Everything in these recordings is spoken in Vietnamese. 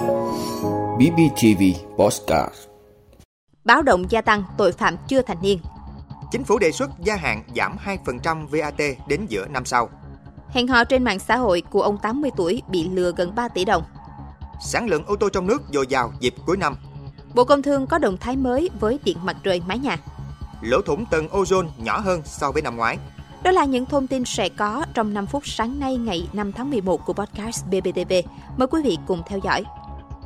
BBTV Postcard Báo động gia tăng tội phạm chưa thành niên Chính phủ đề xuất gia hạn giảm 2% VAT đến giữa năm sau. Hẹn hò trên mạng xã hội của ông 80 tuổi bị lừa gần 3 tỷ đồng. Sản lượng ô tô trong nước dồi dào dịp cuối năm. Bộ Công Thương có động thái mới với điện mặt trời mái nhà. Lỗ thủng tầng ozone nhỏ hơn so với năm ngoái. Đó là những thông tin sẽ có trong 5 phút sáng nay ngày 5 tháng 11 của podcast BBTV. Mời quý vị cùng theo dõi.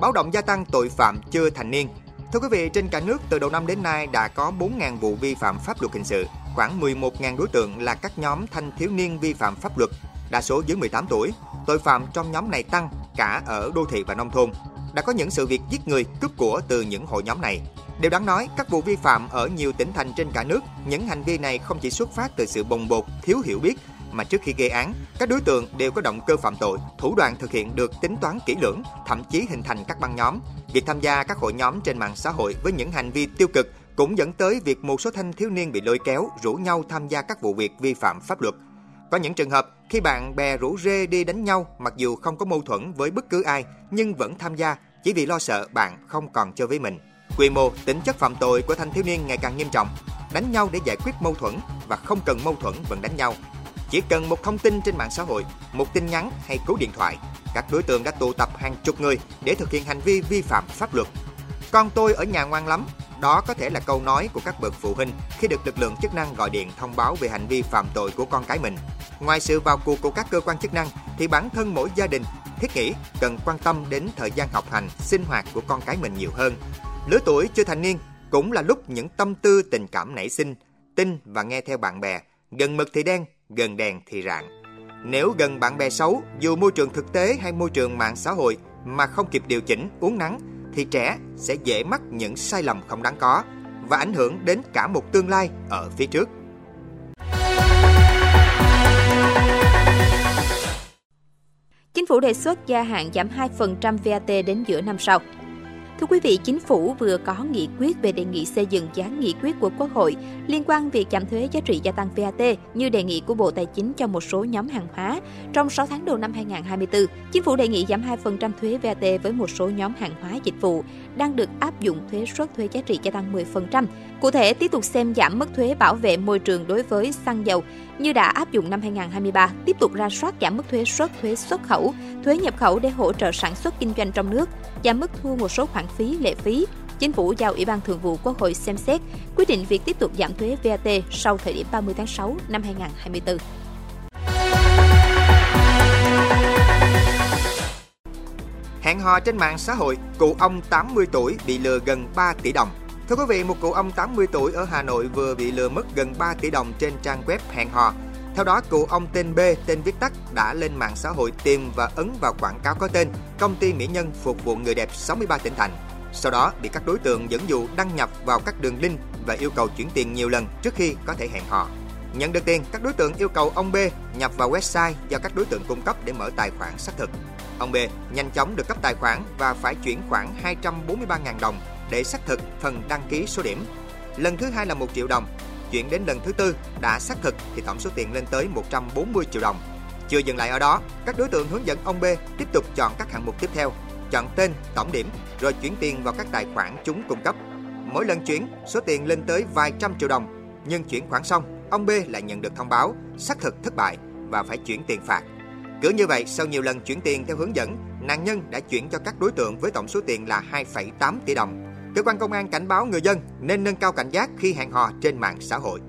Báo động gia tăng tội phạm chưa thành niên. Thưa quý vị, trên cả nước từ đầu năm đến nay đã có 4.000 vụ vi phạm pháp luật hình sự, khoảng 11.000 đối tượng là các nhóm thanh thiếu niên vi phạm pháp luật, đa số dưới 18 tuổi. Tội phạm trong nhóm này tăng cả ở đô thị và nông thôn. Đã có những sự việc giết người, cướp của từ những hội nhóm này. Điều đáng nói, các vụ vi phạm ở nhiều tỉnh thành trên cả nước, những hành vi này không chỉ xuất phát từ sự bồng bột, thiếu hiểu biết, mà trước khi gây án, các đối tượng đều có động cơ phạm tội, thủ đoạn thực hiện được tính toán kỹ lưỡng, thậm chí hình thành các băng nhóm. Việc tham gia các hội nhóm trên mạng xã hội với những hành vi tiêu cực cũng dẫn tới việc một số thanh thiếu niên bị lôi kéo, rủ nhau tham gia các vụ việc vi phạm pháp luật. Có những trường hợp khi bạn bè rủ rê đi đánh nhau mặc dù không có mâu thuẫn với bất cứ ai nhưng vẫn tham gia chỉ vì lo sợ bạn không còn chơi với mình. Quy mô, tính chất phạm tội của thanh thiếu niên ngày càng nghiêm trọng. Đánh nhau để giải quyết mâu thuẫn và không cần mâu thuẫn vẫn đánh nhau. Chỉ cần một thông tin trên mạng xã hội, một tin nhắn hay cú điện thoại, các đối tượng đã tụ tập hàng chục người để thực hiện hành vi vi phạm pháp luật. Con tôi ở nhà ngoan lắm, đó có thể là câu nói của các bậc phụ huynh khi được lực lượng chức năng gọi điện thông báo về hành vi phạm tội của con cái mình. Ngoài sự vào cuộc của các cơ quan chức năng thì bản thân mỗi gia đình thiết nghĩ cần quan tâm đến thời gian học hành, sinh hoạt của con cái mình nhiều hơn. Lứa tuổi chưa thành niên cũng là lúc những tâm tư tình cảm nảy sinh, tin và nghe theo bạn bè, gần mực thì đen, gần đèn thì rạng. Nếu gần bạn bè xấu, dù môi trường thực tế hay môi trường mạng xã hội mà không kịp điều chỉnh, uống nắng, thì trẻ sẽ dễ mắc những sai lầm không đáng có và ảnh hưởng đến cả một tương lai ở phía trước. Chính phủ đề xuất gia hạn giảm 2% VAT đến giữa năm sau. Thưa quý vị, Chính phủ vừa có nghị quyết về đề nghị xây dựng giá nghị quyết của Quốc hội liên quan việc giảm thuế giá trị gia tăng VAT như đề nghị của Bộ Tài chính cho một số nhóm hàng hóa. Trong 6 tháng đầu năm 2024, Chính phủ đề nghị giảm 2% thuế VAT với một số nhóm hàng hóa dịch vụ đang được áp dụng thuế suất thuế giá trị gia tăng 10%. Cụ thể, tiếp tục xem giảm mức thuế bảo vệ môi trường đối với xăng dầu như đã áp dụng năm 2023, tiếp tục ra soát giảm mức thuế suất thuế xuất khẩu, thuế nhập khẩu để hỗ trợ sản xuất kinh doanh trong nước, giảm mức thu một số khoản phí, lệ phí. Chính phủ giao Ủy ban Thường vụ Quốc hội xem xét quyết định việc tiếp tục giảm thuế VAT sau thời điểm 30 tháng 6 năm 2024. Hẹn hò trên mạng xã hội, cụ ông 80 tuổi bị lừa gần 3 tỷ đồng. Thưa quý vị, một cụ ông 80 tuổi ở Hà Nội vừa bị lừa mất gần 3 tỷ đồng trên trang web hẹn hò. Theo đó, cụ ông tên B, tên viết tắt, đã lên mạng xã hội tìm và ấn vào quảng cáo có tên Công ty Mỹ Nhân phục vụ người đẹp 63 tỉnh thành. Sau đó bị các đối tượng dẫn dụ đăng nhập vào các đường link và yêu cầu chuyển tiền nhiều lần trước khi có thể hẹn hò. Nhận được tiền, các đối tượng yêu cầu ông B nhập vào website do các đối tượng cung cấp để mở tài khoản xác thực. Ông B nhanh chóng được cấp tài khoản và phải chuyển khoảng 243.000 đồng để xác thực phần đăng ký số điểm. Lần thứ hai là 1 triệu đồng. Chuyển đến lần thứ tư đã xác thực thì tổng số tiền lên tới 140 triệu đồng. Chưa dừng lại ở đó, các đối tượng hướng dẫn ông B tiếp tục chọn các hạng mục tiếp theo, chọn tên, tổng điểm rồi chuyển tiền vào các tài khoản chúng cung cấp. Mỗi lần chuyển, số tiền lên tới vài trăm triệu đồng, nhưng chuyển khoản xong, ông B lại nhận được thông báo xác thực thất bại và phải chuyển tiền phạt. Cứ như vậy, sau nhiều lần chuyển tiền theo hướng dẫn, nạn nhân đã chuyển cho các đối tượng với tổng số tiền là 2,8 tỷ đồng. Cơ quan công an cảnh báo người dân nên nâng cao cảnh giác khi hẹn hò trên mạng xã hội.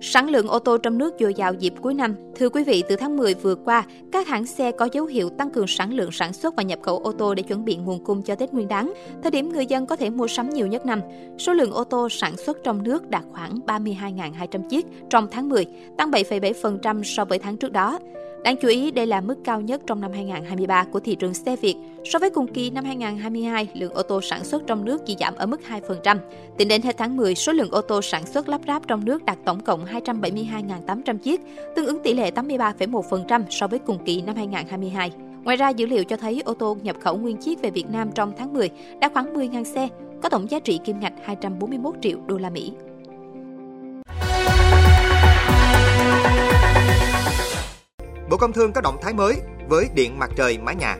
Sản lượng ô tô trong nước dồi dào dịp cuối năm. Thưa quý vị, từ tháng 10 vừa qua, các hãng xe có dấu hiệu tăng cường sản lượng sản xuất và nhập khẩu ô tô để chuẩn bị nguồn cung cho Tết Nguyên đán. Thời điểm người dân có thể mua sắm nhiều nhất năm. Số lượng ô tô sản xuất trong nước đạt khoảng 32.200 chiếc trong tháng 10, tăng 7,7% so với tháng trước đó. Đáng chú ý, đây là mức cao nhất trong năm 2023 của thị trường xe Việt. So với cùng kỳ năm 2022, lượng ô tô sản xuất trong nước chỉ giảm ở mức 2%. Tính đến hết tháng 10, số lượng ô tô sản xuất lắp ráp trong nước đạt tổng cộng 272.800 chiếc, tương ứng tỷ lệ 83,1% so với cùng kỳ năm 2022. Ngoài ra, dữ liệu cho thấy ô tô nhập khẩu nguyên chiếc về Việt Nam trong tháng 10 đã khoảng 10.000 xe, có tổng giá trị kim ngạch 241 triệu đô la Mỹ. Bộ Công Thương có động thái mới với điện mặt trời mái nhà.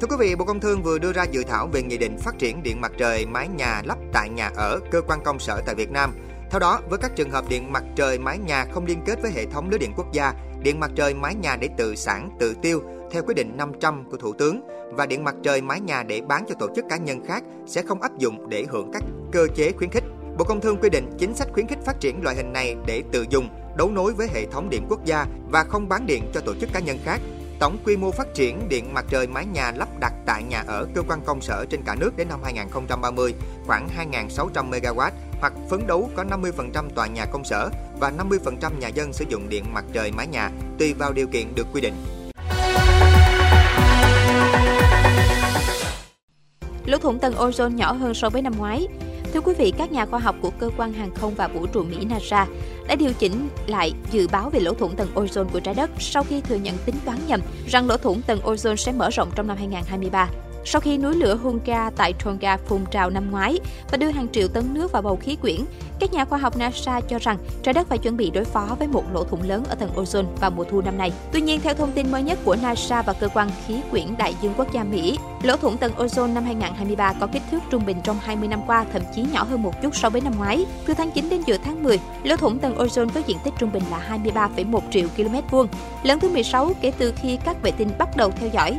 Thưa quý vị, Bộ Công Thương vừa đưa ra dự thảo về nghị định phát triển điện mặt trời mái nhà lắp tại nhà ở cơ quan công sở tại Việt Nam. Theo đó, với các trường hợp điện mặt trời mái nhà không liên kết với hệ thống lưới điện quốc gia, điện mặt trời mái nhà để tự sản, tự tiêu theo quyết định 500 của Thủ tướng và điện mặt trời mái nhà để bán cho tổ chức cá nhân khác sẽ không áp dụng để hưởng các cơ chế khuyến khích. Bộ Công Thương quy định chính sách khuyến khích phát triển loại hình này để tự dùng, đấu nối với hệ thống điện quốc gia và không bán điện cho tổ chức cá nhân khác. Tổng quy mô phát triển điện mặt trời mái nhà lắp đặt tại nhà ở cơ quan công sở trên cả nước đến năm 2030 khoảng 2.600 MW hoặc phấn đấu có 50% tòa nhà công sở và 50% nhà dân sử dụng điện mặt trời mái nhà tùy vào điều kiện được quy định. Lỗ thủng tầng ozone nhỏ hơn so với năm ngoái. Thưa quý vị, các nhà khoa học của cơ quan hàng không và vũ trụ Mỹ NASA đã điều chỉnh lại dự báo về lỗ thủng tầng ozone của trái đất sau khi thừa nhận tính toán nhầm rằng lỗ thủng tầng ozone sẽ mở rộng trong năm 2023 sau khi núi lửa Hunga tại Tonga phun trào năm ngoái và đưa hàng triệu tấn nước vào bầu khí quyển, các nhà khoa học NASA cho rằng trái đất phải chuẩn bị đối phó với một lỗ thủng lớn ở tầng ozone vào mùa thu năm nay. Tuy nhiên, theo thông tin mới nhất của NASA và cơ quan khí quyển đại dương quốc gia Mỹ, lỗ thủng tầng ozone năm 2023 có kích thước trung bình trong 20 năm qua, thậm chí nhỏ hơn một chút so với năm ngoái. Từ tháng 9 đến giữa tháng 10, lỗ thủng tầng ozone với diện tích trung bình là 23,1 triệu km vuông, lớn thứ 16 kể từ khi các vệ tinh bắt đầu theo dõi